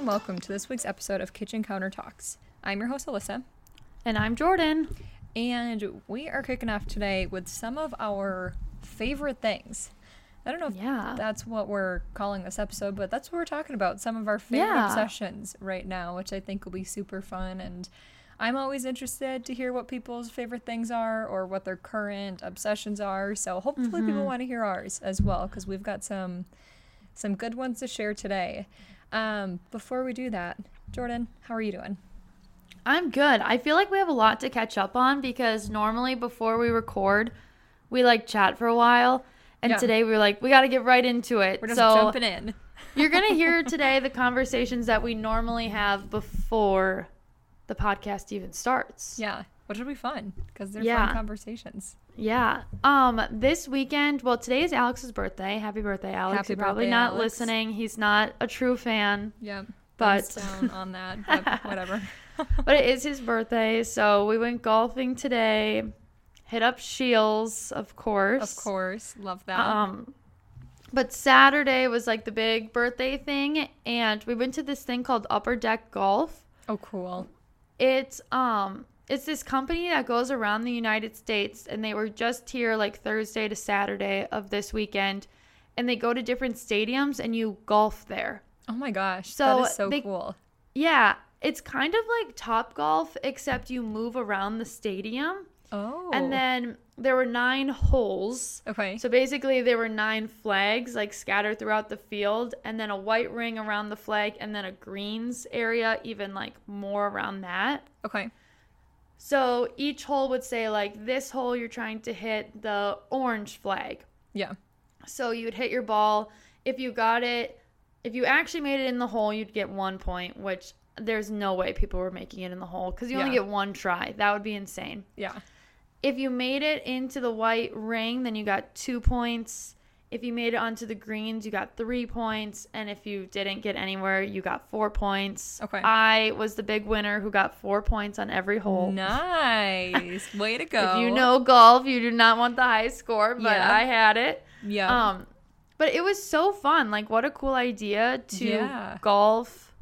And welcome to this week's episode of Kitchen Counter Talks. I'm your host, Alyssa, And I'm Jordan. and we are kicking off today with some of our favorite things. I don't know if Yeah. that's what we're calling this episode, but that's what we're talking about. Some of our favorite Yeah. obsessions right now, which I think will be super fun. And I'm always interested to hear what people's favorite things are or what their current obsessions are. So hopefully people mm-hmm. want to hear ours as well because we've got some some good ones to share today. Um, before we do that, Jordan, how are you doing? I'm good. I feel like we have a lot to catch up on because normally before we record, we like chat for a while. And Yeah. today we were like, we got to get right into it. We're just so jumping in. you're going to hear today the conversations that we normally have before the podcast even starts. Yeah, which will be fun because they're Yeah. fun conversations. Yeah. Um this weekend, well today is Alex's birthday. Happy birthday, Alex. Happy You're probably birthday, not Alex. listening. He's not a true fan. Yeah, But- down on that, but whatever. but it is his birthday, so we went golfing today. Hit up Shields, of course. Of course, love that. Um, but Saturday was like the big birthday thing, and we went to this thing called Upper Deck Golf. oh, cool. It's um, it's this company that goes around the United States, and they were just here like Thursday to Saturday of this weekend, and they go to different stadiums and you golf there. Oh my gosh, So that is so they- cool. Yeah, it's kind of like Top Golf, except you move around the stadium. Oh, And then there were nine holes. okay, So basically, there were nine flags like scattered throughout the field, and then a white ring around the flag, and then a greens area, even like more around that. okay, So each hole would say, like, this hole you're trying to hit the orange flag. yeah, So you would hit your ball. If you got it, if you actually made it in the hole, you'd get one point, which there's no way people were making it in the hole because you only Yeah. get one try. That would be insane. yeah. If you made it into the white ring, then you got two points. If you made it onto the greens, you got three points. And if you didn't get anywhere, you got four points. Okay. I was the big winner who got four points on every hole. Nice, way to go. If you know golf, you do not want the high score, but Yeah. I had it. yeah, Um, but it was so fun. Like, what a cool idea to Yeah. golf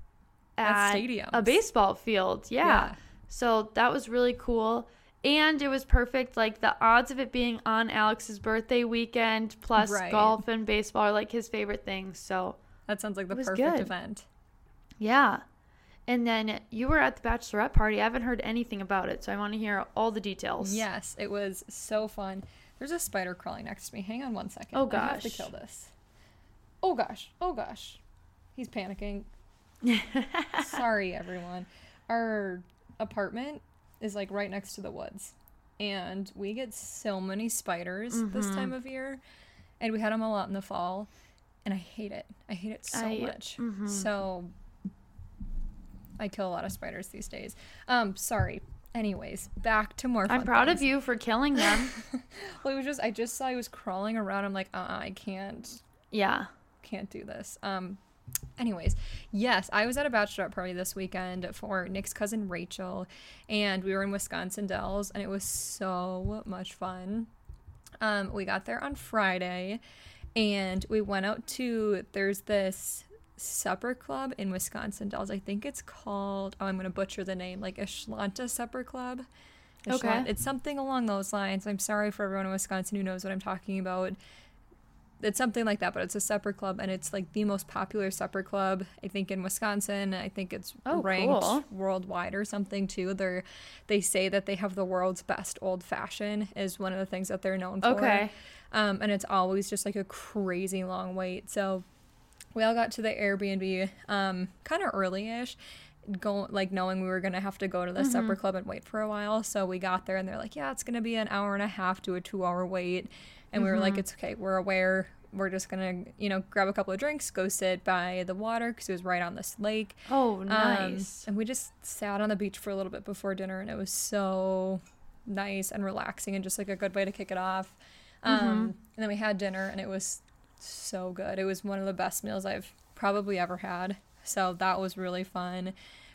At at, a baseball field. Yeah. Yeah. So that was really cool. And it was perfect. Like, the odds of it being on Alex's birthday weekend, plus Right. golf and baseball are like his favorite things. So, that sounds like the perfect good. event. yeah. And then you were at the bachelorette party. I haven't heard anything about it. So I want to hear all the details. Yes, it was so fun. There's a spider crawling next to me. Hang on one second. Oh, I have to kill this. Oh gosh. Oh gosh. He's panicking. Sorry, everyone. Our apartment is like right next to the woods, and we get so many spiders this Mm-hmm. time of year, and we had them a lot in the fall, and I hate it. I hate it so I- much. mhm. So I kill a lot of spiders these days. Um, sorry. Anyways, back to more. I'm proud things. of you for killing them. Well, it was just I just saw he was crawling around. I'm like, uh, I can't yeah. can't do this. Um, anyways, yes, I was at a bachelorette party this weekend for Nick's cousin Rachel, and we were in Wisconsin Dells, and it was so much fun. Um, we got there on Friday, and we went out to there's this supper club in Wisconsin Dells. I think it's called. Oh, I'm gonna butcher the name, like Ashlanta Supper Club. Okay. It's something along those lines. I'm sorry for everyone in Wisconsin who knows what I'm talking about it's something like that, but it's a supper club and it's like the most popular supper club I think in Wisconsin. I think it's Oh, ranked cool. worldwide or something too. They're they say that they have the world's best old fashioned is one of the things that they're known for. Okay. Um, and it's always just like a crazy long wait. So we all got to the Airbnb um, kind of early-ish, go like knowing we were gonna have to go to the supper club and wait for a while. So we got there and they're like, yeah, it's gonna be an hour and a half to a two-hour wait, and we were like, it's okay, we're aware. We're just gonna, you know, grab a couple of drinks, go sit by the water because it was right on this lake. Oh, Um, nice. and we just sat on the beach for a little bit before dinner, and it was so nice and relaxing, and just like a good way to kick it off. Um, Mm-hmm. And then we had dinner, and it was so good. It was one of the best meals I've probably ever had. So that was really fun.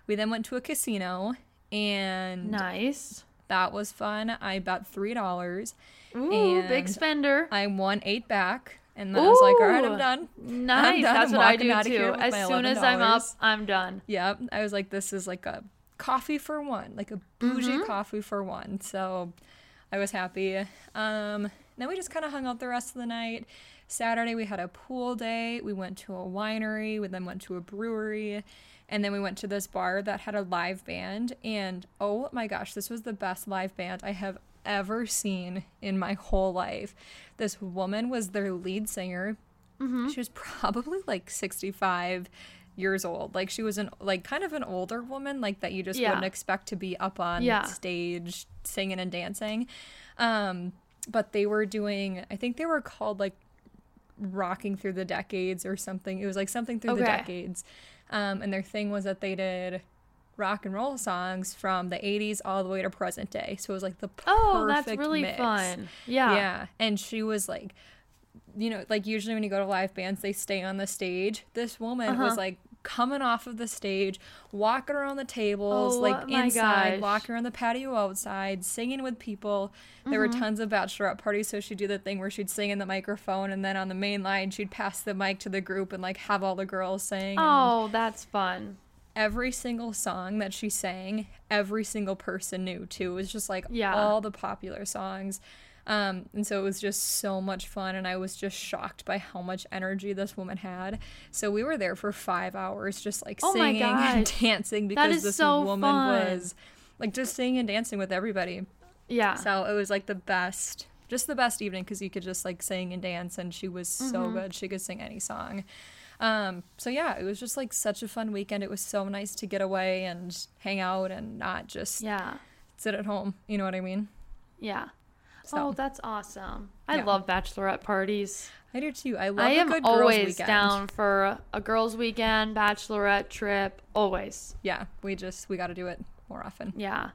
We then went to a casino, and nice. That was fun. I bet three dollars. Ooh, big spender. I won eight back. And then I was like, all right, I'm done. Nice. done. That's I'm what I do too. As soon as I'm up, I'm done. Yep. I was like, this is like a coffee for one, like a bougie Mm-hmm. coffee for one. So I was happy. Um, then we just kind of hung out the rest of the night. Saturday we had a pool day. We went to a winery. We then went to a brewery. And then we went to this bar that had a live band. And oh my gosh, this was the best live band I have ever seen in my whole life. This woman was their lead singer. She was probably like 65 years old. Like she was an like kind of an older woman like that you just Yeah. wouldn't expect to be up on Yeah. stage singing and dancing. Um but they were doing I think they were called like rocking through the decades or something. It was like something through the decades. Um and their thing was that they did rock and roll songs from the 80s all the way to present day. So it was like the perfect Oh, that's really mix. fun. Yeah. Yeah. And she was like, you know, like usually when you go to live bands, they stay on the stage. This woman was Uh-huh. like coming off of the stage, walking around the tables, Oh, like inside, gosh. walking around the patio outside, singing with people. There were Mm-hmm. tons of bachelorette parties, so she'd do the thing where she'd sing in the microphone, and then on the main line, she'd pass the mic to the group and like have all the girls sing. Oh, that's fun. every single song that she sang, every single person knew too. It was just like Yeah. all the popular songs. Um, and so it was just so much fun, and I was just shocked by how much energy this woman had. So we were there for five hours, just like Oh singing and dancing because is this so woman fun. was like just singing and dancing with everybody. Yeah. So it was like the best, just the best evening because you could just like sing and dance, and she was so Mm-hmm. good. She could sing any song. Um, so yeah, it was just like such a fun weekend. It was so nice to get away and hang out and not just yeah. sit at home. You know what I mean? Yeah. So Oh, that's awesome. I Yeah. love bachelorette parties. I do too. I love I am always down for a girls' weekend, bachelorette trip. Always. Yeah, we just we got to do it more often. Yeah.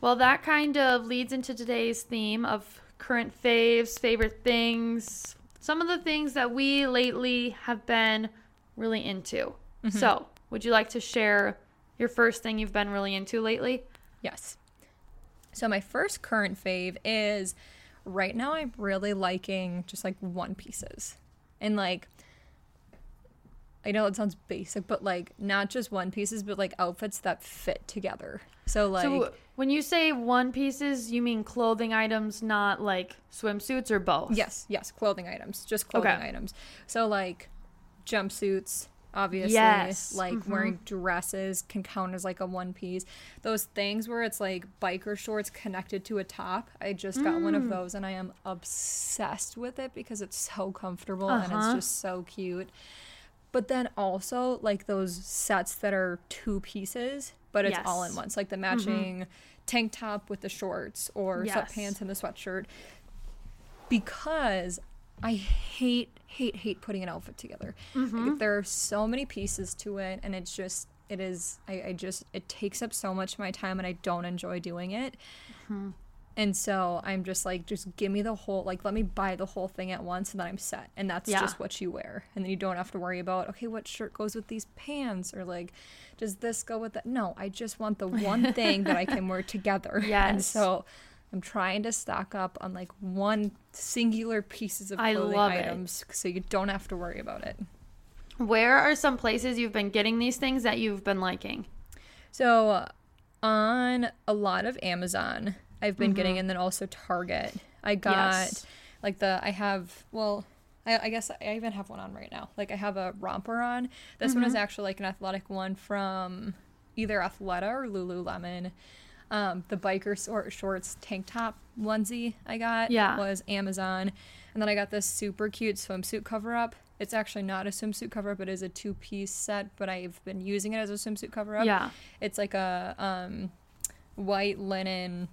Well, that kind of leads into today's theme of current faves, favorite things, some of the things that we lately have been really into. Mm-hmm. So, would you like to share your first thing you've been really into lately? Yes. So my first current fave is right now I'm really liking just like one pieces. And like I know it sounds basic, but like not just one pieces, but like outfits that fit together. So like so, when you say one pieces, you mean clothing items, not like swimsuits or both? yes, yes, clothing items, just clothing Okay. items. So like jumpsuits, obviously, Yes. like Mhm. wearing dresses can count as like a one piece. Those things where it's like biker shorts connected to a top. I just got one of Mm. those and I am obsessed with it because it's so comfortable and it's Uh-huh. just so cute. But then also like those sets that are two pieces, but it's all in Yes. one. So like the matching tank top with the shorts or Yes. sweatpants and the sweatshirt. Because I hate, hate, hate putting an outfit together. Like, mm-hmm. there are so many pieces to it, and it's just, it is, I, I just, it takes up so much of my time, and I don't enjoy doing it. Mm-hmm. And so I'm just like, just give me the whole, like, let me buy the whole thing at once, and then I'm set. And that's Yeah. just what you wear. And then you don't have to worry about, okay, what shirt goes with these pants, or like, does this go with that? No, I just want the one thing that I can wear together. And Yes. so I'm trying to stock up on like one singular pieces of clothing love it. items so you don't have to worry about it. Where are some places you've been getting these things that you've been liking? So on a lot of Amazon, I've been getting, and then also Target. I got Mm-hmm. Yes. like the I have well. I, I guess I even have one on right now. Like I have a romper on. This one is Mm-hmm. actually like an athletic one from either Athleta or Lululemon. Um, the biker sort shorts tank top onesie I got Yeah. was Amazon, and then I got this super cute swimsuit cover up. It's actually not a swimsuit cover up; it is a two piece set. But I've been using it as a swimsuit cover up. Yeah. It's like a um, white linen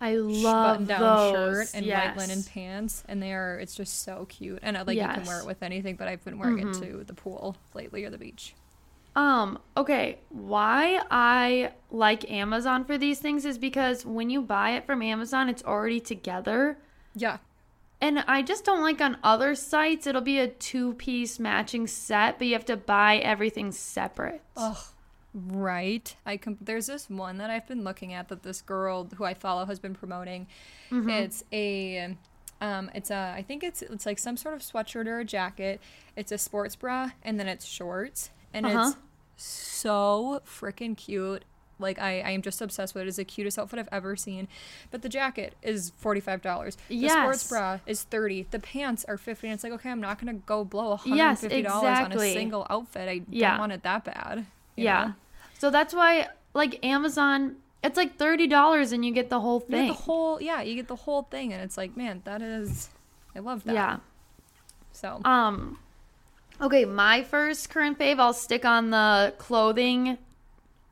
I love button-down shirt and yes. white linen pants, and they are. It's just so cute, and I like you can wear Mm-hmm. it with anything. But I've been wearing it to the pool lately or the beach. Um, okay, why I like Amazon for these things is because when you buy it from Amazon, it's already together. Yeah, And I just don't like on other sites, it'll be a two piece matching set, but you have to buy everything separate. Oh, right. I com- there's this one that I've been looking at that this girl who I follow has been promoting. Mm-hmm. It's a Um, it's a, I think it's it's like some sort of sweatshirt or a jacket. It's a sports bra, and then it's shorts, and Uh-huh. it's so freaking cute. Like I, I am just obsessed with it. It's the cutest outfit I've ever seen. But the jacket is forty five dollars. The Yes. sports bra is thirty. The pants are fifty. And it's like okay, I'm not gonna go blow hundred and Yes, fifty dollars on a single outfit. I Yeah. don't want it that bad. yeah. know? So that's why like Amazon, it's like thirty dollars and you get the whole thing. the whole yeah, you get the whole thing, and it's like man, that is, I love that. yeah. So Um okay, my first current fave, I'll stick on the clothing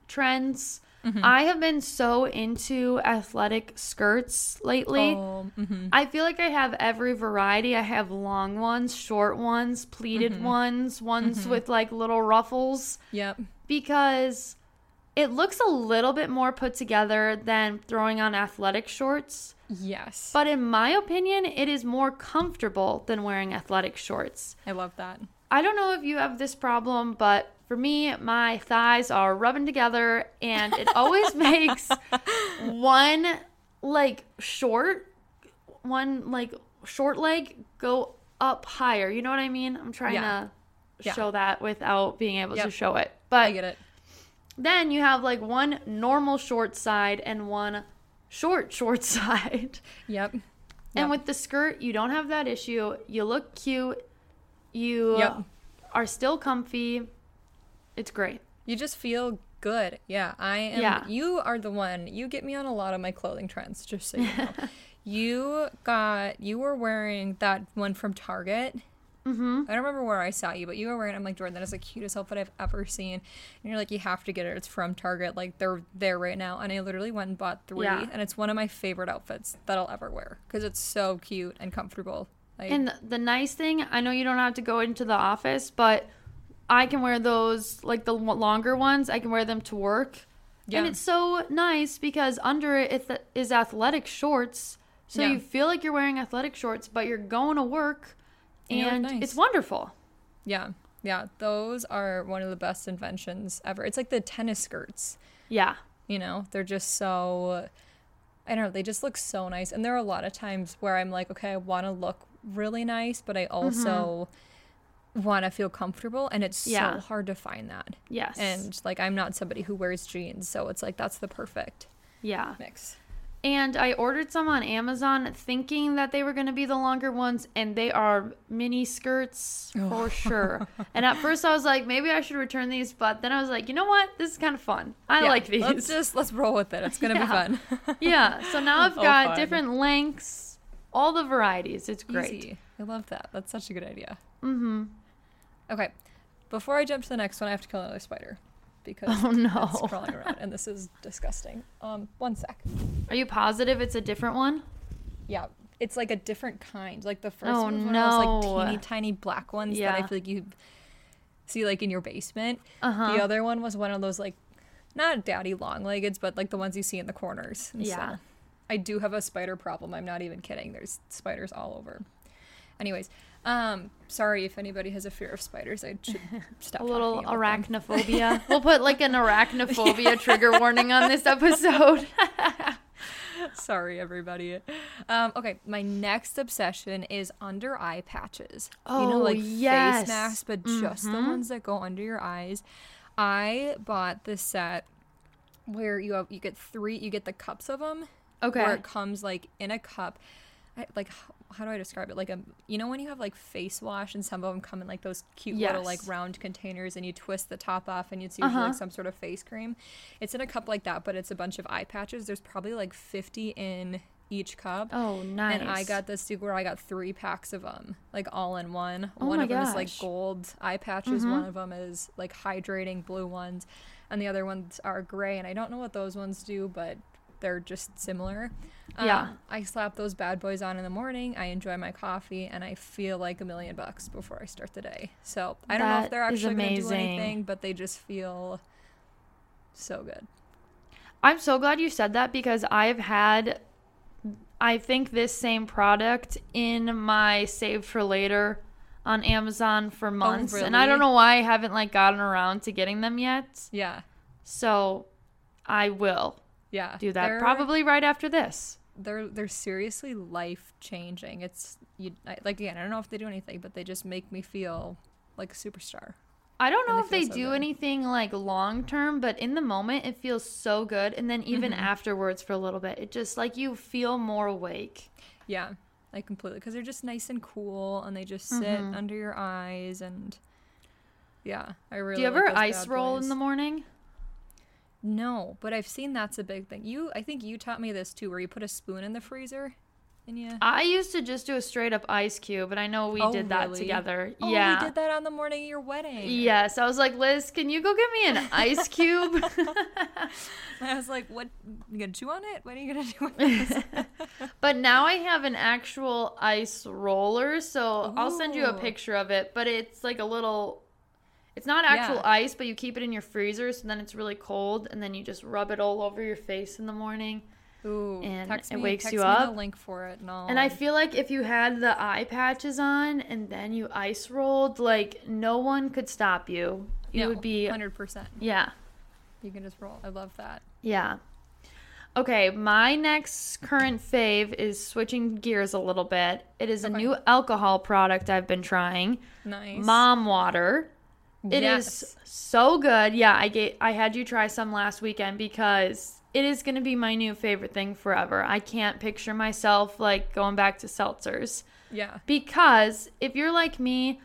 trends. Mm-hmm. I have been so into athletic skirts lately. oh, mhm. I feel like I have every variety. I have long ones, short ones, pleated Mm-hmm. ones, ones with like little ruffles yep, because it looks a little bit more put together than throwing on athletic shorts. yes, But in my opinion, it is more comfortable than wearing athletic shorts. I love that. I don't know if you have this problem, but for me, my thighs are rubbing together and it always makes one like short, one like short leg go up higher. You know what I mean? I'm trying Yeah. to Yeah. show that without being able to show it. I But get it. then you have like one normal short side and one short short side. Yep. Yep. And with the skirt, you don't have that issue. You look cute. You Yep. are still comfy. It's great. You just feel good. Yeah, I am. Yeah. You are the one. You get me on a lot of my clothing trends, just so you know. you got, you were wearing that one from Target. Mm-hmm. I don't remember where I saw you, but you were wearing. I'm like Jordan, that is the cutest outfit I've ever seen. And you're like, you have to get it. It's from Target. Like they're there right now. And I literally went and bought three, Yeah. and it's one of my favorite outfits that I'll ever wear because it's so cute and comfortable. Like, And the nice thing, I know you don't have to go into the office, but I can wear those, like the longer ones, I can wear them to work. And it's so nice because under it is- athletic shorts. So Yeah. you feel like you're wearing athletic shorts, but you're going to work. And And nice. it's wonderful. yeah, yeah, those are one of the best inventions ever. It's like the tennis skirts. Yeah. You know, they're just so. I don't know. They just look so nice, and there are a lot of times where I'm like, okay, I want to look really nice, but I also want to feel comfortable, and it's Mm-hmm. Yeah. so hard to find that. Yes. And like, I'm not somebody who wears jeans, so it's like that's the perfect yeah. mix. And I ordered some on Amazon thinking that they were going to be the longer ones, and they are mini skirts for sure. And at first I was like, maybe I should return these, but then I was like, you know what? This is kind of fun. I Yeah, like these. Let's just let's roll with it. It's gonna Yeah. be fun. yeah. So now I've Oh, got fun. different lengths, all the varieties. It's great. Easy. I love that. That's such a good idea. Mm-hmm. Okay, before I jump to the next one, I have to kill another spider because Oh, no. it's crawling around, and this is disgusting. Um, one sec. Are you positive it's a different one? Yeah, it's like a different kind. Like the first Oh, one was one of those no. like teeny tiny black ones that I feel like you see like in your basement. Uh huh. The other one was one of those like not daddy long leggeds, but like the ones you see in the corners. Yeah. so I do have a spider problem. I'm not even kidding. There's spiders all over. Anyways, um, sorry if anybody has a fear of spiders. I should stop. a little talking about them. arachnophobia. we'll put like an arachnophobia trigger warning on this episode. Sorry, everybody. Um, okay, my next obsession is under eye patches. you know, Oh, like yes. face masks, but just the Mhm. ones that go under your eyes. I bought this set where you have you get three. You get the cups of them. Where Okay. it comes like in a cup. I, like how do I describe it? Like a you know when you have like face wash and some of them come in like those cute little like round containers and you twist the top off and it's usually Uh-huh. like some sort of face cream. It's in a cup like that, but it's a bunch of eye patches. There's probably like 50 in each cup. Oh, nice. And I got this dude where I got three packs of them, like all in one. Oh one of them is like gold eye patches. Mhm. One of them is like hydrating blue ones, and the other ones are gray. And I don't know what those ones do, but they're just similar. Yeah. Um, I slap those bad boys on in the morning. I enjoy my coffee, and I feel like a million bucks before I start the day. So I don't know if they're actually going to do anything, but they just feel so good. I'm so glad you said that because I've had, I think, this same product in my save for later on Amazon for months. And I don't Oh, know why I haven't like gotten around to getting them yet. Yeah. So I will Yeah. do that They're- probably right after this. they're they're seriously life changing. It's you I, like again, I don't know if they do anything, but they just make me feel like a superstar. I don't know And if they they so do good. anything like long term, but in the moment it feels so good. And then even Mm-hmm. afterwards for a little bit, it just like you feel more awake. Yeah, like completely because they're just nice and cool, and they just sit Mhm. under your eyes, and yeah, I really. do you ever those ice roll boys. in the morning? No, but I've seen that's a big thing. You, I think you taught me this too, where you put a spoon in the freezer, and you. I used to just do a straight up ice cube, but I know we Oh, did that really? together. Oh, yeah. we did that on the morning of your wedding. Yes, I was like, Liz, can you go get me an ice cube? I was like, "What? You gonna chew on it? What are you gonna do?" With this? but now I have an actual ice roller, so I'll send you a picture of it. But it's like a little, it's not actual Yeah. ice, but you keep it in your freezer, so then it's really cold, and then you just rub it all over your face in the morning. Ooh, And text it me, wakes text you me up. The link for it, and I'll. And I feel like if you had the eye patches on and then you ice rolled, like no one could stop you. You would be, hundred percent. yeah. You can just roll. I love that. Yeah. Okay, my next current fave is switching gears a little bit. It is a new alcohol product I've been trying. Nice. Mom water. It is Yes. so good. Yeah, I get I had you try some last weekend because it is going to be my new favorite thing forever. I can't picture myself like going back to seltzers Yeah. because if you're like me,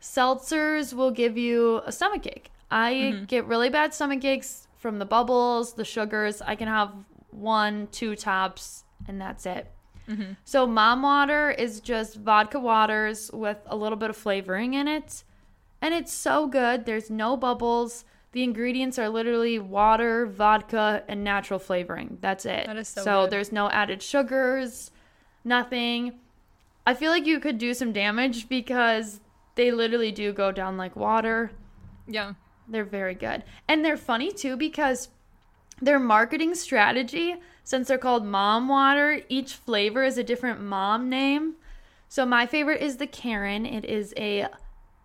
seltzers will give you a stomach ache. I Mm-hmm. get really bad stomach aches from the bubbles, the sugars. I can have one, two tops, and that's it. Mm-hmm. So, mom water is just vodka waters with a little bit of flavoring in it. And it's so good. There's no bubbles. The ingredients are literally water, vodka, and natural flavoring. That's it. That is so so good. there's no added sugars, nothing. I feel like you could do some damage because they literally do go down like water. Yeah. They're very good. And they're funny too because their marketing strategy, since they're called mom water, each flavor is a different mom name. So my favorite is the Karen. It is a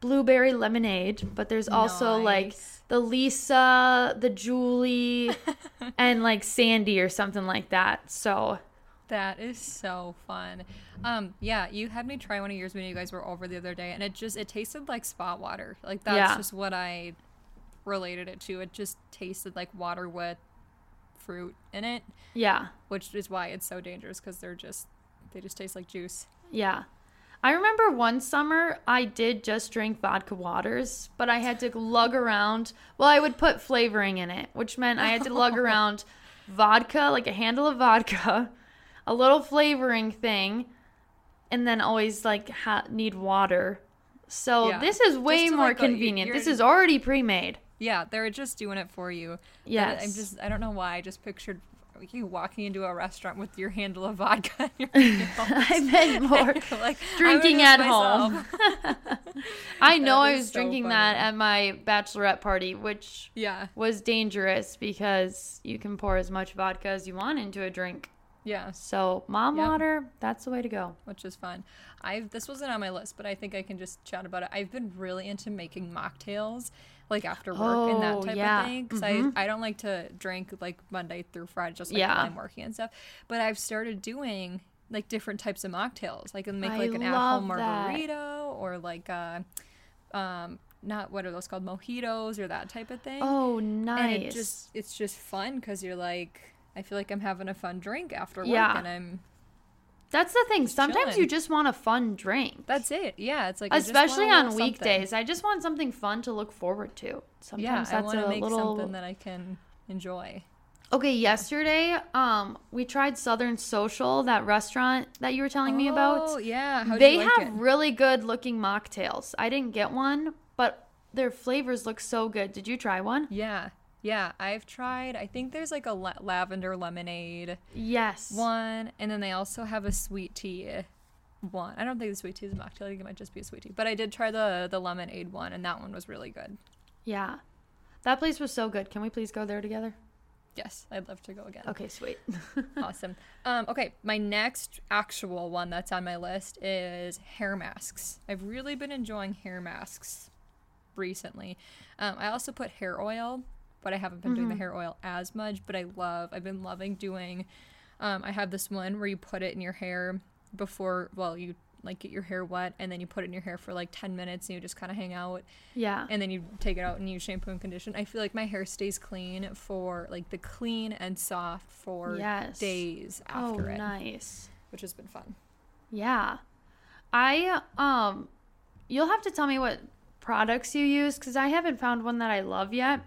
blueberry lemonade, but there's also like the Lisa, the Julie, and like Sandy or something like that. So That is so fun. Um, yeah, you had me try one of yours when you guys were over the other day, and it just it tasted like spot water. Like that's Yeah. just what I related it to. It just tasted like water with fruit in it, yeah. which is why it's so dangerous because they're just they just taste like juice. Yeah. I remember one summer I did just drink vodka waters, but I had to lug around. Well, I would put flavoring in it, which meant I had to lug around vodka, like a handle of vodka, a little flavoring thing, and then always like ha- need water. So Yeah. this is way more uh, like, you- convenient. you're- This is already pre-made. Yeah, they're just doing it for you. Yeah, I'm just I don't know why I just pictured you walking into a restaurant with your handle of vodka. in your hand. I meant more like drinking at with home. I know I was so drinking funny. that at my bachelorette party, which yeah, was dangerous because you can pour as much vodka as you want into a drink. yeah. So, mom Yep. water, that's the way to go. which is fun. I've this wasn't on my list, but I think I can just chat about it. I've been really into making mocktails, like after work and that Oh, type yeah. of thing. Because Mhm. I I don't like to drink like Monday through Friday, just like Yeah. while I'm working and stuff. But I've started doing like different types of mocktails. Like I can make I like an at-home love that. margarita or like uh, um, not what are those called mojitos or that type of thing. Oh, nice. And it just it's just fun because you're like I feel like I'm having a fun drink after work Yeah. and I'm that's the thing. Sometimes you just want a fun drink. that's it. Yeah, it's like I want Especially on something. weekdays. I just want something fun to look forward to. Sometimes yeah, I that's want a to make little something that I can enjoy. Okay, yesterday, um, we tried Southern Social, that restaurant that you were telling me about. Oh yeah, How'd they like have it? really good looking mocktails. I didn't get one, but their flavors look so good. Did you try one? Yeah, yeah. I've tried. I think there's like a la- lavender lemonade Yes. one, and then they also have a sweet tea one. I don't think the sweet tea is a mocktail. I think it might just be a sweet tea. But I did try the the lemonade one, and that one was really good. Yeah. That place was so good. Can we please go there together? Yes, I'd love to go again. Okay, sweet. awesome. Um, okay, my next actual one that's on my list is hair masks. I've really been enjoying hair masks recently. Um, I also put hair oil, but I haven't been doing the hair oil as much. But I love, I've been loving doing Um, I have this one where you put it in your hair before, well, you like get your hair wet and then you put it in your hair for like 10 minutes and you just kind of hang out Yeah. and then you take it out and you shampoo and condition. I feel like my hair stays clean for like the clean and soft for Yes. days Oh, after it, nice. which has been fun. Yeah. I um you'll have to tell me what products you use cuz I haven't found one that I love yet.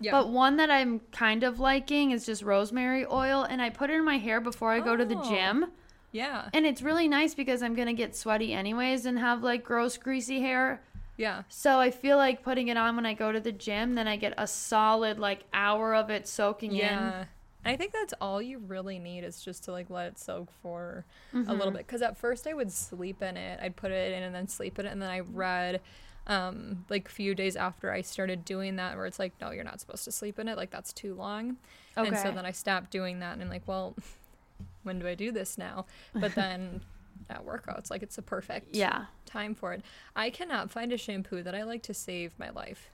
Yeah. But one that I'm kind of liking is just rosemary oil and I put it in my hair before I go to the Oh. gym. yeah. And it's really nice because I'm going to get sweaty anyways and have like gross greasy hair. Yeah. So I feel like putting it on when I go to the gym, then I get a solid like hour of it soaking in. Yeah. And I think that's all you really need is just to like let it soak for a little mm-hmm. bit. Because at first I would sleep in it. I'd put it in and then sleep in it. And then I read um, like a few days after I started doing that where it's like, no, you're not supposed to sleep in it. Like that's too long. in. And so then I stopped doing that. And I'm like, well, when do I do this now? But then at workouts, like it's a perfect yeah. time for it. I cannot find a shampoo that I like to save my life.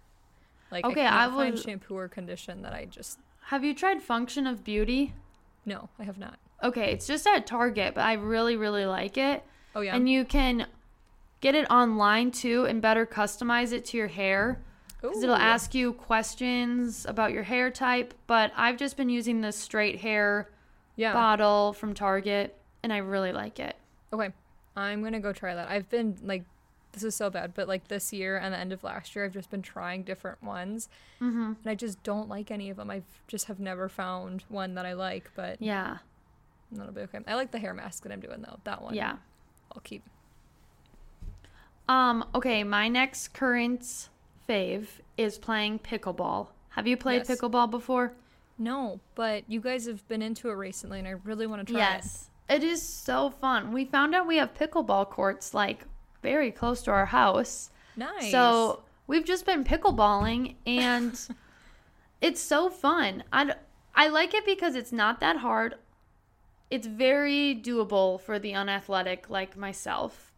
Like Okay, I I can't find shampoo or condition that I just Have you tried Function of Beauty? no, I have not. Okay, it's just at Target, but I really really like it. Oh yeah. And you can get it online too and better customize it to your hair. Because it'll ask you questions about your hair type. But I've just been using the straight hair Yeah. bottle from Target and I really like it. Okay. I'm gonna go try that. I've been like this is so bad, but like this year and the end of last year I've just been trying different ones. Mm-hmm. And I just don't like any of them. I just have never found one that I like, but Yeah. that'll be okay. I like the hair mask that I'm doing though. That one. Yeah. I'll keep. Um, okay, my next current fave is playing pickleball. Have you played Yes. pickleball before? No, but you guys have been into it recently and I really want to try it. Yes. It is so fun. We found out we have pickleball courts like very close to our house. Nice. So we've just been pickleballing and it's so fun. I I like it because it's not that hard. It's very doable for the unathletic like myself.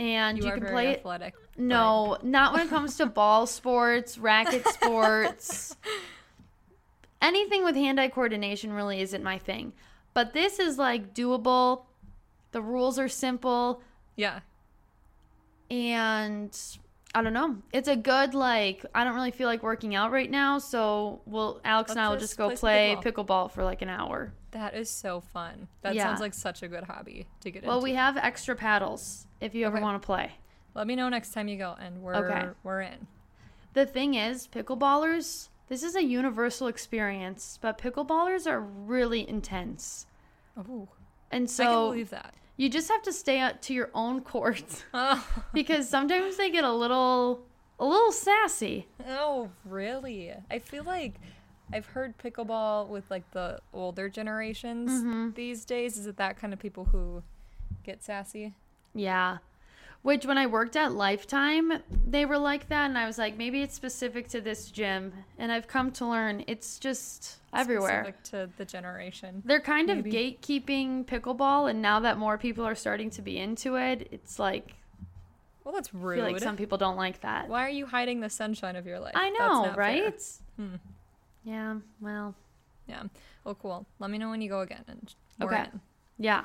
And you, you, are can very play it. athletic. No, not when it comes to ball sports, racket sports. Anything with hand eye coordination really isn't my thing. But this is like doable. The rules are simple. Yeah. And I don't know. It's a good, like, I don't really feel like working out right now. So we'll, Alex and I will just just go play play pickleball. pickleball for like an hour. That is so fun. That Yeah. sounds like such a good hobby to get Well, into. Well, we have extra paddles if you ever Okay. want to play. Let me know next time you go and we're Okay. we're in. The thing is, pickleballers, this is a universal experience, but pickleballers are really intense. Oh. And I can so believe that. you just have to stay out to your own court Oh. because sometimes they get a little a little sassy. oh, really? I feel like I've heard pickleball with like the older generations Mhm. these days. Is it that kind of people who get sassy? Yeah. Which when I worked at Lifetime, they were like that and I was like maybe it's specific to this gym and I've come to learn it's just everywhere. Specific to the generation. They're kind of gatekeeping pickleball and now that more people are starting to be into it, it's like Well, that's I rude. feel like some people don't like that. Why are you hiding the sunshine of your life? I That's know, not right? Hmm. Yeah, well, Yeah. Well, cool. Let me know when you go again. And we're Okay. in. yeah.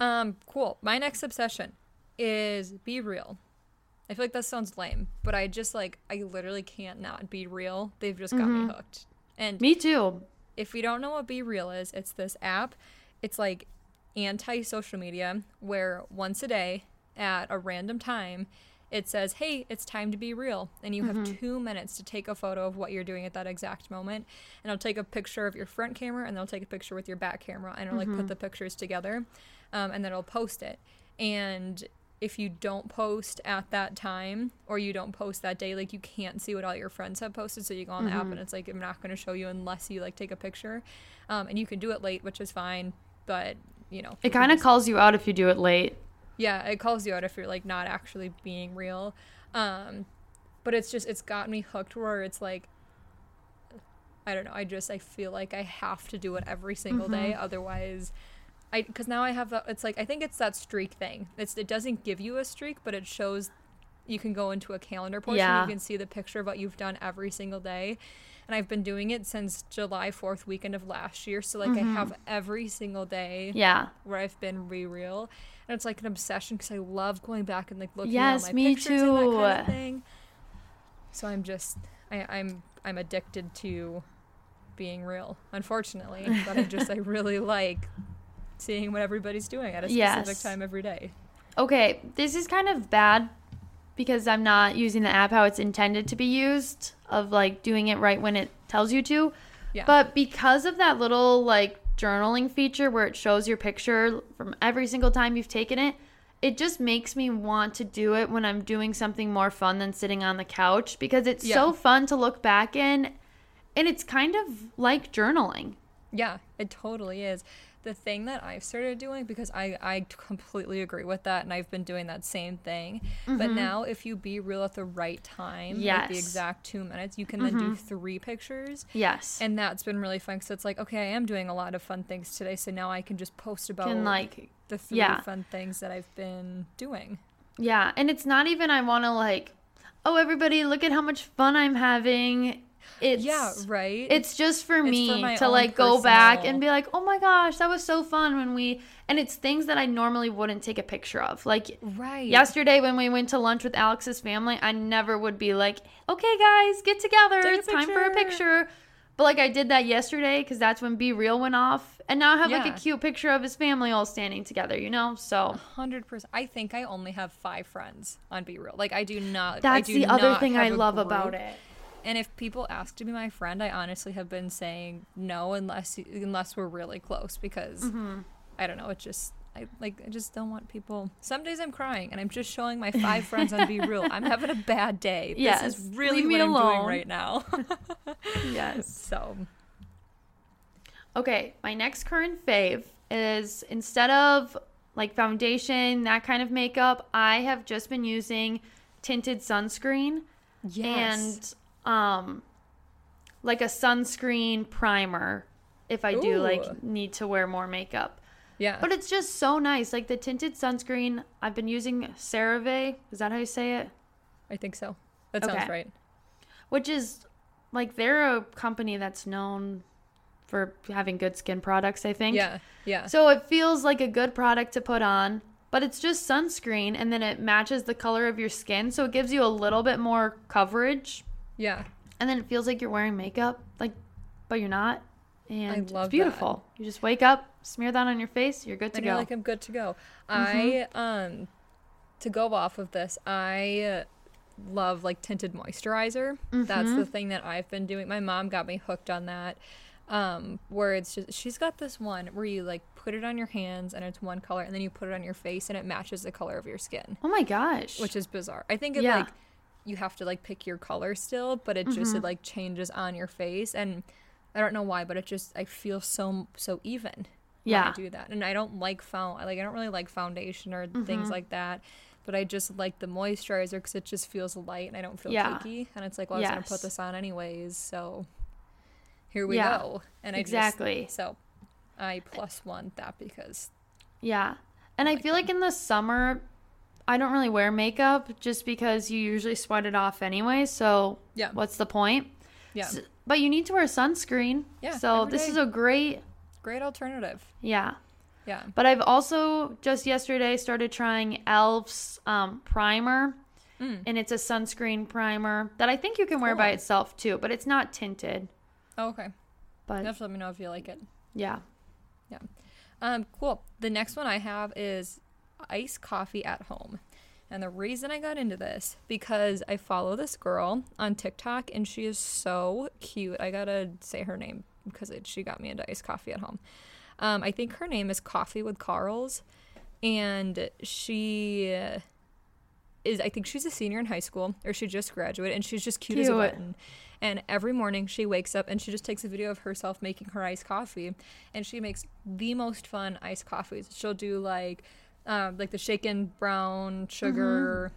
Um, cool. My next obsession is be real. I feel like that sounds lame, but I just like I literally can't not be real. They've just got me mm-hmm. hooked. And Me too. if you don't know what Be Real is, it's this app. It's like anti social media where once a day at a random time, it says, Hey, it's time to be real. And you have mm-hmm. two minutes to take a photo of what you're doing at that exact moment. And it'll take a picture of your front camera and they'll take a picture with your back camera and it'll like put mm-hmm. the pictures together um, and then it'll post it. And if you don't post at that time or you don't post that day, like you can't see what all your friends have posted. So you go on the app and it's like, I'm not going to show you unless you like take a picture. Um, and you can do it late, which is fine. But, you know, It kind of calls you out if you do it late. yeah, it calls you out if you're like not actually being real. Um, but it's just, it's got me hooked where it's like, I don't know. I just, I feel like I have to do it every single day. Otherwise, I, cause now I have that, it's like, I think it's that streak thing. It's, it doesn't give you a streak, but it shows you can go into a calendar portion. Yeah. You can see the picture of what you've done every single day. And I've been doing it since July 4th weekend of last year. So, like, I mm-hmm. have every single day Yeah. where I've been re real. And it's like an obsession because I love going back and like looking Yes, at all my me pictures and that kind of thing. So I'm just I, I'm I'm addicted to being real, unfortunately. but I just I really like seeing what everybody's doing at a specific Yes. time every day. Okay, this is kind of bad because I'm not using the app how it's intended to be used, of like doing it right when it tells you to. Yeah. But because of that little like journaling feature where it shows your picture from every single time you've taken it, it just makes me want to do it when I'm doing something more fun than sitting on the couch because it's so fun to look back in and it's kind of like journaling. Yeah, it totally is. The thing that I've started doing because I I completely agree with that and I've been doing that same thing. But now if you be real at the right time, like the Mm-hmm. Yes. Mm-hmm. exact 2 minutes, you can then do 3 pictures. Yes. And that's been really fun cuz it's like okay, I am doing a lot of fun things today, so now I can just post about can like the three yeah. fun things that I've been doing. Yeah, and it's not even I want to like, oh everybody, look at how much fun I'm having. It's yeah, right. It's just for for me my to like go back and be like, oh my gosh, that was so fun when we. And it's things that I normally wouldn't take a picture of. Like right. yesterday when we went to lunch with Alex's family, I never would be like, okay guys, get together, Take it's time for a picture." But like I did that yesterday because that's when Be Real went off, and now I have like a cute picture of his family all standing together, you know. So Hundred percent. I think I only have five friends on Be Real. Like I do not. I that's do the other thing I love about it. And if people ask to be my friend, I honestly have been saying no unless unless we're really close because Mm-hmm. I don't know. It just I like I just don't want people. Some days I'm crying and I'm just showing my five friends on Be Real. I'm having a bad day. This Yes, is really leave me I'm alone. doing right now. Yes. so Okay, my next current fave is instead of like foundation, that kind of makeup, I have just been using tinted sunscreen yes. Um like a sunscreen primer if I do like need to wear more makeup. yeah. But it's just so nice. Like the tinted sunscreen, I've been using CeraVe. Is that how you say it? I think so. That sounds Okay. right. Which is like they're a company that's known for having good skin products, I think. Yeah. Yeah. So it feels like a good product to put on, but it's just sunscreen and then it matches the color of your skin. So it gives you a little bit more coverage. Yeah. And then it feels like you're wearing makeup, like, but you're not. And it's beautiful. You just wake up, smear that on your face, you're good to and go. like I'm good to go. Mm-hmm. I um to go off of this, I love like tinted moisturizer. That's Mm-hmm. the thing that I've been doing. My mom got me hooked on that. Um, where it's just she's got this one where you like put it on your hands and it's one color, and then you put it on your face and it matches the color of your skin, oh my gosh. which is bizarre. I think it Yeah. like you have to like pick your color still, but it just it like changes on your face and. I don't know why, but it just I feel so so even Yeah. I do that. And I don't like found like I don't really like foundation or Mm-hmm. things like that. But I just like the moisturizer because it just feels light and I don't feel Yeah. cakey. And it's like, well, I was gonna put this on anyways, so here we Yeah. go. And I Exactly. just, so I plus one that because Yeah. And I like feel like in the summer, I don't really wear makeup just because you usually sweat it off anyway. So Yeah. what's the point? yeah, S- But you need to wear sunscreen. Yeah, So this day. is a great, great alternative. yeah. Yeah. But I've also just yesterday started trying Elf's um, primer. Mm. And it's a sunscreen primer that I think you can wear by itself too, but it's not tinted. Oh, okay. But Just let me know if you like it. yeah. Um, cool. The next one I have is iced coffee at home. And the reason I got into this because I follow this girl on TikTok and she is so cute. I gotta say her name because it, she got me into iced coffee at home. Um, I think her name is Coffee with Carls, and she is. I think she's a senior in high school, or she just graduated, and she's just cute, as a button. And every morning she wakes up and she just takes a video of herself making her iced coffee, and she makes the most fun iced coffees. She'll do like, um, like the shaken brown sugar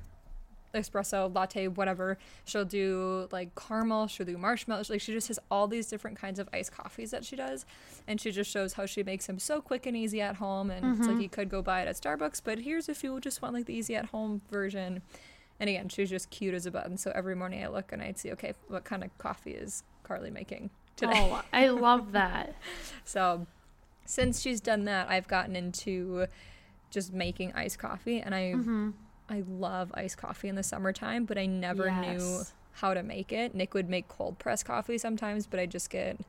espresso latte whatever. She'll do like caramel she'll do marshmallows. Like she just has all these different kinds of iced coffees that she does. And she just shows how she makes them so quick and easy at home. And it's like you could go buy it at starbucks. But here's if you just want like the easy at home version. And again, she's just cute as a button. So every morning I look and I'd see, okay, what kind of coffee is Carly making today? Oh, I love that. So since she's done that, I've gotten into just making iced coffee and I Mm-hmm. I love iced coffee in the summertime, but I never knew how to make it. Nick would make cold press coffee sometimes, but I just get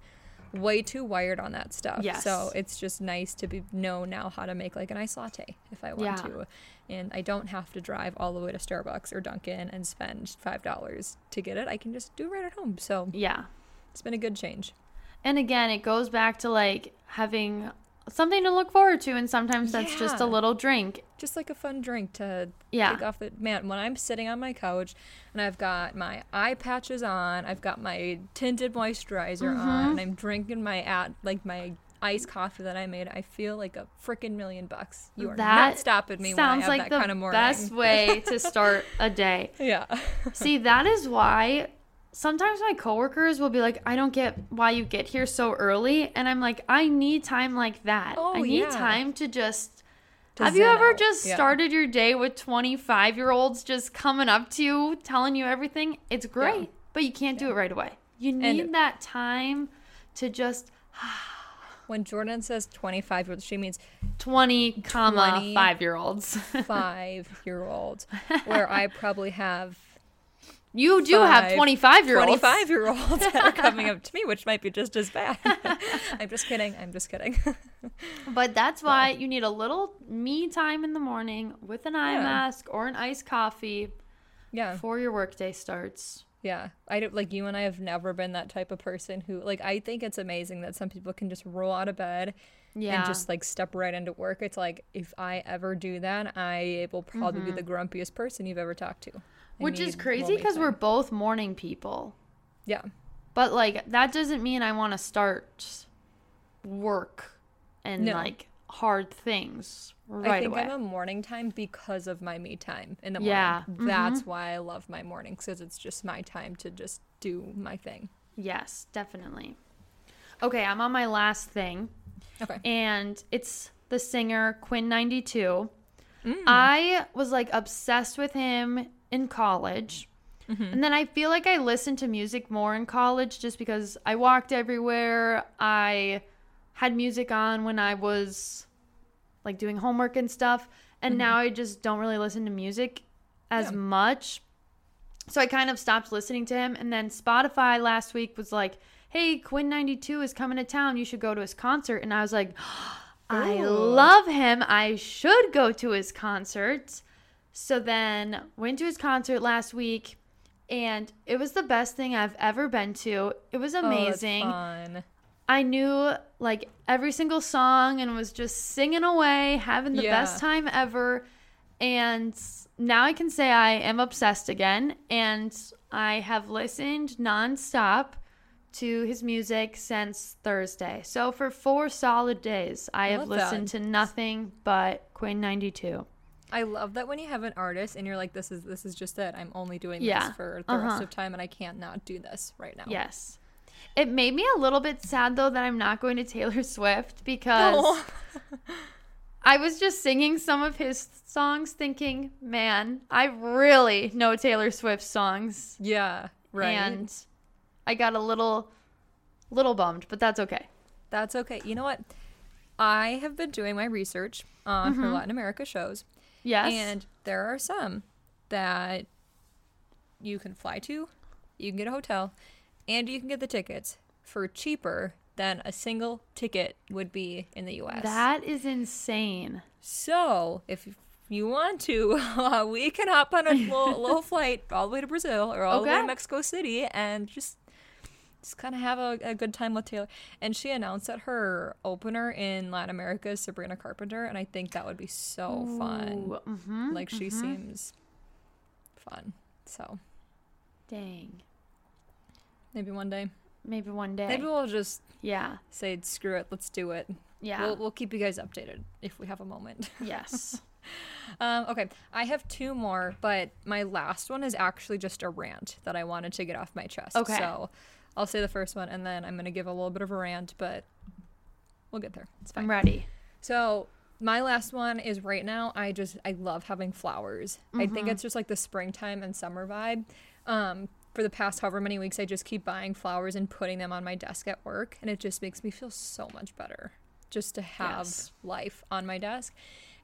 way too wired on that stuff. Yes. So it's just nice to be know now how to make like an iced latte if I want Yeah. to. And I don't have to drive all the way to Starbucks or Dunkin' and spend five dollars to get it. I can just do it right at home. So Yeah. it's been a good change. And again, it goes back to like having something to look forward to, and sometimes that's just a little drink. Just like a fun drink to Yeah. take off the man when i'm sitting on my couch and i've got my eye patches on i've got my tinted moisturizer Mm-hmm. on and i'm drinking my at like my iced coffee that i made i feel like a freaking million bucks you are That not stopping me when i Sounds have like that the kind of morning best way to start a day. yeah See, that is why sometimes my coworkers will be like, I don't get why you get here so early. And I'm like, I need time like that. Oh, I need yeah. time to just. To have you ever out. just Yeah. started your day with 25 year olds just coming up to you, telling you everything? It's great, but you can't do it right away. You need that time to just when jordan says 25 year olds, she means 20 comma 20. 5 year olds. five year old where i probably have you do have 25 year olds. 25 year olds that are coming up to me which might be just as bad i'm just kidding i'm just kidding But that's why you need a little me time in the morning with an eye Yeah. mask or an iced coffee yeah before your workday starts. Yeah, I don't like you and I have never been that type of person who like I think it's amazing that some people can just roll out of bed Yeah. and just like step right into work. It's like if I ever do that, I will probably be mm-hmm. the grumpiest person you've ever talked to. Which is crazy because we're both morning people. yeah But like that doesn't mean I want to start work and No. like hard things right I think away. I'm a morning time because of my me time in the morning. Yeah, mm-hmm. That's why I love my mornings because it's just my time to just do my thing. yes, definitely. Okay, I'm on my last thing. Okay. and it's the singer Quinn 92. Mm. I was like obsessed with him in college. Mm-hmm. And then I feel like I listened to music more in college just because I walked everywhere. I had music on when I was like doing homework and stuff. And now I just don't really listen to music as Mm-hmm. Yeah. much. So I kind of stopped listening to him. And then Spotify last week was like, hey, Quinn92 is coming to town. You should go to his concert. And I was like, I love him. I should go to his concert. So then went to his concert last week. And it was the best thing I've ever been to. It was Oh, amazing. fun. I knew like every single song and was just singing away, having the Yeah. best time ever. And now I can say I am obsessed again. And I have listened nonstop to his music since Thursday. So for four solid days, I have that. listened to nothing but Quinn 92. I love that when you have an artist and you're like, this is this is just it. I'm only doing Yeah. this for the rest Uh-huh. of time, and I can't not do this right now. Yes. It made me a little bit sad though that I'm not going to Taylor Swift because Oh. I was just singing some of his songs thinking, man, I really know Taylor Swift songs. yeah. Right. And I got a little little bummed, but that's okay. That's okay. You know what? I have been doing my research on Mm-hmm. her Latin America shows, Yes. and there are some that you can fly to, you can get a hotel, and you can get the tickets for cheaper than a single ticket would be in the US. that is insane. So, if you want to, uh, we can hop on a little, little flight all the way to Brazil or all the way to Mexico City and just just kind of have a, a good time with Taylor. And she announced that her opener in Latin America is Sabrina Carpenter, and I think that would be so fun. Ooh, mhm, Like she mhm. seems fun. So Dang. maybe one day. Maybe one day. Maybe we'll just yeah. say screw it, let's do it. Yeah. We'll, we'll keep you guys updated if we have a moment. yes. Um, okay, I have two more, but my last one is actually just a rant that I wanted to get off my chest. Okay. So I'll say the first one and then I'm going to give a little bit of a rant, but we'll get there. It's fine. I'm ready. So my last one is right now. I just I love having flowers. I think it's just like the springtime and summer vibe. Um, for the past however many weeks, I just keep buying flowers and putting them on my desk at work, and it just makes me feel so much better just to have Yes. life on my desk.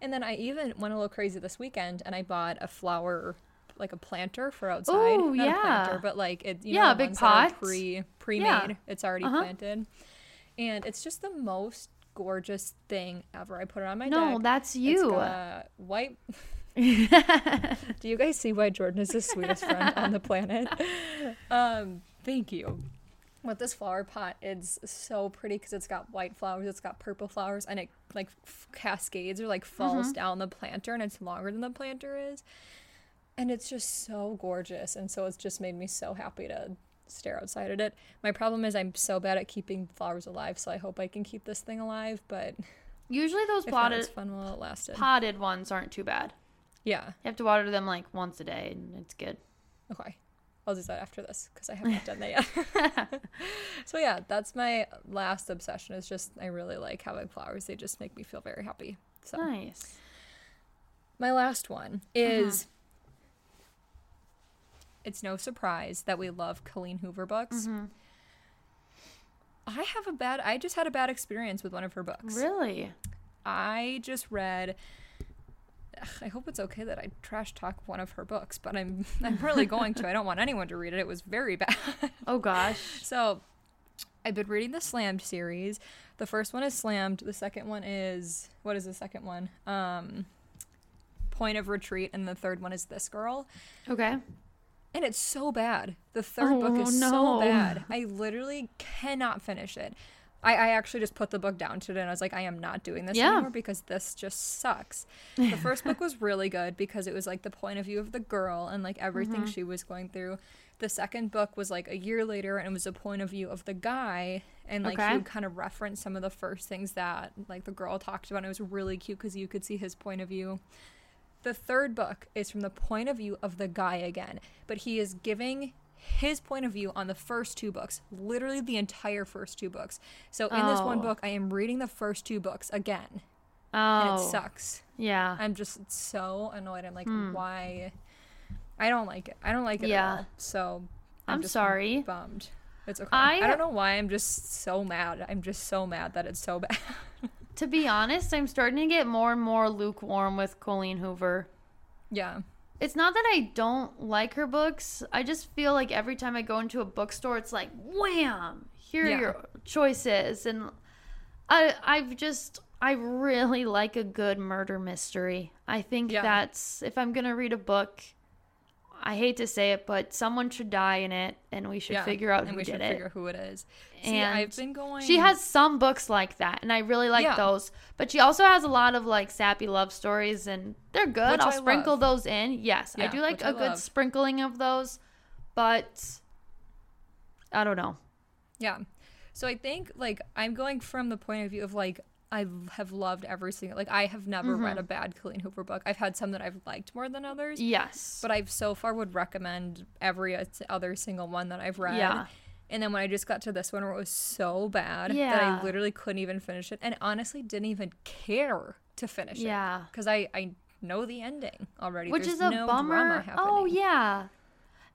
And then I even went a little crazy this weekend, and I bought a flower. Like a planter for outside, not a planter, yeah. but like it, you Yeah, know, a big ones that are pot. pre pre made. Yeah. It's already Uh-huh. planted, and it's just the most gorgeous thing ever. I put it on my No, deck. that's It's you. white. Do you guys see why Jordan is the sweetest friend on the planet? Um, thank you. With this flower pot, it's so pretty because it's got white flowers, it's got purple flowers, and it like f- cascades or like falls down the planter, and it's longer than the planter is, and it's just so gorgeous, and so it's just made me so happy to stare outside at it. My problem is I'm so bad at keeping flowers alive, so I hope I can keep this thing alive, but Usually those if not, it's potted fun while it lasted. potted ones aren't too bad. Yeah. You have to water them like once a day, and it's good. Okay. I'll do that after this because I haven't done that yet. so yeah, that's my last obsession. Is just I really like having flowers. They just make me feel very happy. So Nice. my last one is. Uh-huh. It's no surprise that we love Colleen Hoover books. I have a bad. I just had a bad experience with one of her books. Really? I just read. I hope it's okay that I trash talk one of her books, but I'm I'm really going to. I don't want anyone to read it. It was very bad. Oh gosh. So, I've been reading the Slammed series. The first one is Slammed. The second one is what is the second one? Um, Point of Retreat, and the third one is This Girl. Okay. And it's so bad. The third book Oh, is so bad. I literally cannot finish it. I, I actually just put the book down today and I was like, I am not doing this Yeah. anymore because this just sucks. The first book was really good because it was like the point of view of the girl and like everything Mm-hmm. she was going through. The second book was like a year later and it was the point of view of the guy and like Okay. he would kind of reference some of the first things that like the girl talked about. And it was really cute because you could see his point of view. The third book is from the point of view of the guy again, but he is giving his point of view on the first two books, literally the entire first two books. So in this one oh. book, I am reading the first two books again, Oh. and it oh. sucks. Yeah. I'm just so annoyed. I'm like, hmm. why? I don't like it. I don't like it Yeah. at all. So I'm just sorry. Bummed. It's okay. I- I don't know why. I'm just so mad. I'm just so mad that it's so bad. To be honest, I'm starting to get more and more lukewarm with Colleen Hoover. yeah. It's not that I don't like her books. I just feel like every time I go into a bookstore, it's like, wham! Here Yeah. your choices, and I I've just I really like a good murder mystery. I think Yeah. that's if I'm gonna read a book, I hate to say it, but someone should die in it, and we should yeah. figure out and who we did should it. figure who it is. See, And I've been going. She has some books like that, and I really like Yeah. those. But she also has a lot of like sappy love stories, and they're good. Which I'll I sprinkle love. those in. Yes, I do like I a good love. sprinkling of those, but I don't know. Yeah. So I think like I'm going from the point of view of like I have loved every single like I have never Mm-hmm. read a bad Colleen Hoover book. I've had some that I've liked more than others, Yes, but I've so far would recommend every other single one that I've read. Yeah. And then when I just got to this one where it was so bad that I literally couldn't even finish it and honestly didn't even care to finish it. Yeah. Cuz I I know the ending already. which There's is a no bummer. Oh yeah,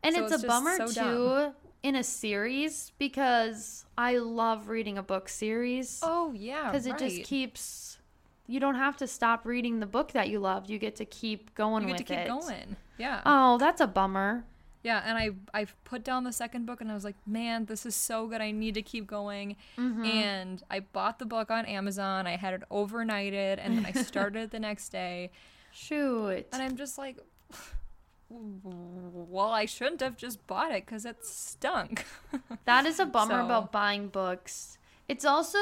and So it's, it's a bummer so too in a series because I love reading a book series. Oh yeah. because it just keeps you don't have to stop reading the book that you loved you get to keep going you with get to keep it going. Yeah. oh that's a bummer Yeah, and I I put down the second book and I was like, man, this is so good. I need to keep going. Mm-hmm. And I bought the book on Amazon. I had it overnighted, and then I started it the next day. shoot And I'm just like, well, I shouldn't have just bought it because it stunk. that is a bummer So- about buying books it's also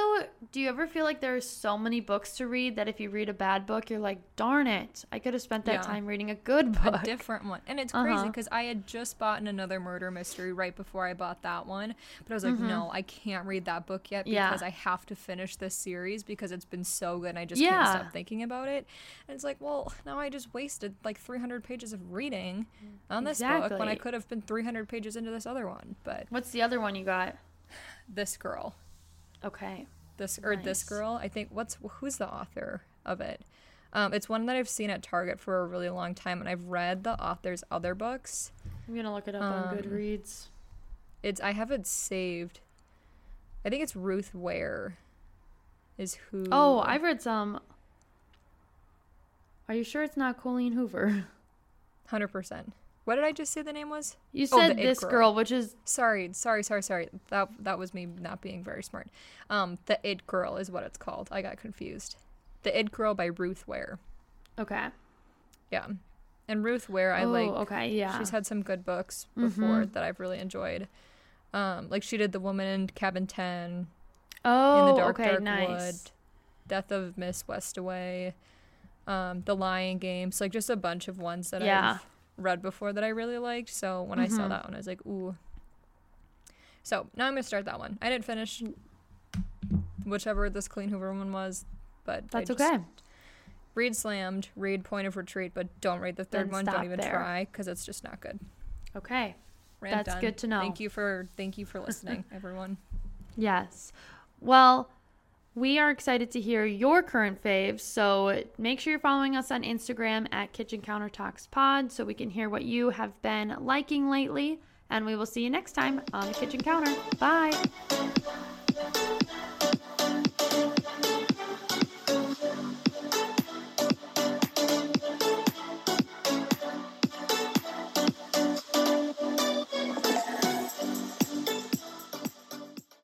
do you ever feel like there are so many books to read that if you read a bad book you're like darn it i could have spent that Yeah. time reading a good book. a different one. And it's crazy Uh-huh. because I had just bought another murder mystery right before I bought that one. But I was like, no, I can't read that book yet Mm-hmm. Yeah. because I have to finish this series because it's been so good and I just Yeah. can't stop thinking about it. And it's like, well, now I just wasted like 300 pages of reading on this book when I could have been 300 pages into this other one. But what's the other one you got this girl, okay this or this girl, I think what's who's the author? of it. Um, it's one that I've seen at Target for a really long time, and I've read the author's other books. I'm gonna look it up on Um, Goodreads. It's I have it saved. I think it's Ruth Ware. Is who? Oh, I've read some. Are you sure it's not Colleen Hoover? hundred percent. What did I just say the name was? You Oh, said It this Girl. girl, which is Sorry, sorry, sorry, sorry. That that was me not being very smart. Um, the It Girl is what it's called. I got confused. The It Girl by Ruth Ware. okay. Yeah, and Ruth Ware, I oh, like. okay, yeah. She's had some good books before Mhm. that I've really enjoyed. Um, like she did The Woman in Cabin Ten, oh, In the Dark okay, Dark nice. Wood, Death of Miss Westaway, um, The Lying Games, like just a bunch of ones that Yeah. I've read before that I really liked. So when I saw Mhm. that one, I was like, ooh. So now I'm gonna start that one. I didn't finish whichever this Colleen Hoover one was, but That's okay. Read slammed, read point of retreat, but don't read the third Then one. Don't even there. try because it's just not good. Okay. Rant That's done. good to know. Thank you for thank you for listening, everyone. Yes. Well, we are excited to hear your current faves. So make sure you're following us on Instagram at Kitchen Counter Talks Pod so we can hear what you have been liking lately. And we will see you next time on the kitchen counter. Bye.